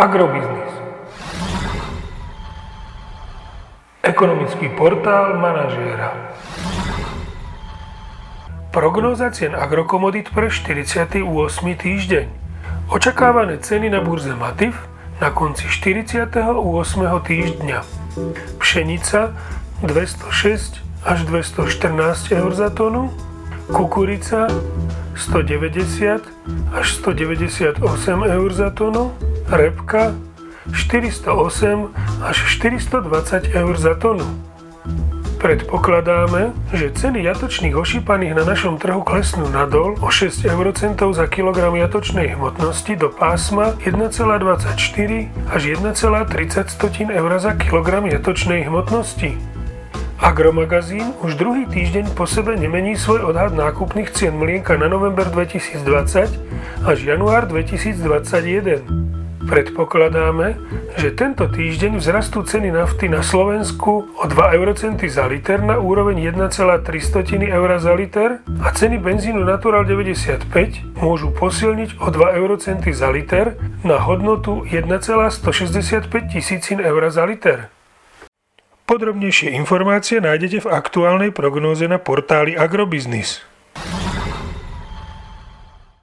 Agrobiznis. Ekonomický portál manažéra. Prognóza cien agrokomodít pre 48. týždeň. Očakávané ceny na burze Matif na konci 48. týždňa. Pšenica 206 až 214 eur za tonu, kukurica 190 až 198 eur za tonu, repka 408 až 420 eur za tonu. Predpokladáme, že ceny jatočných ošípaných na našom trhu klesnú nadol o 6 eurocentov za kilogram jatočnej hmotnosti do pásma 1,24 až 1,30 eur za kilogram jatočnej hmotnosti. Agromagazín už druhý týždeň po sebe nemení svoj odhad nákupných cien mlieka na november 2020 až január 2021. Predpokladáme, že tento týždeň vzrastú ceny nafty na Slovensku o 2 eurocenty za liter na úroveň 1,3 eur za liter a ceny benzínu Natural 95 môžu posilniť o 2 eurocenty za liter na hodnotu 1,165 tisícin eur za liter. Podrobnejšie informácie nájdete v aktuálnej prognóze na portáli Agrobiznis.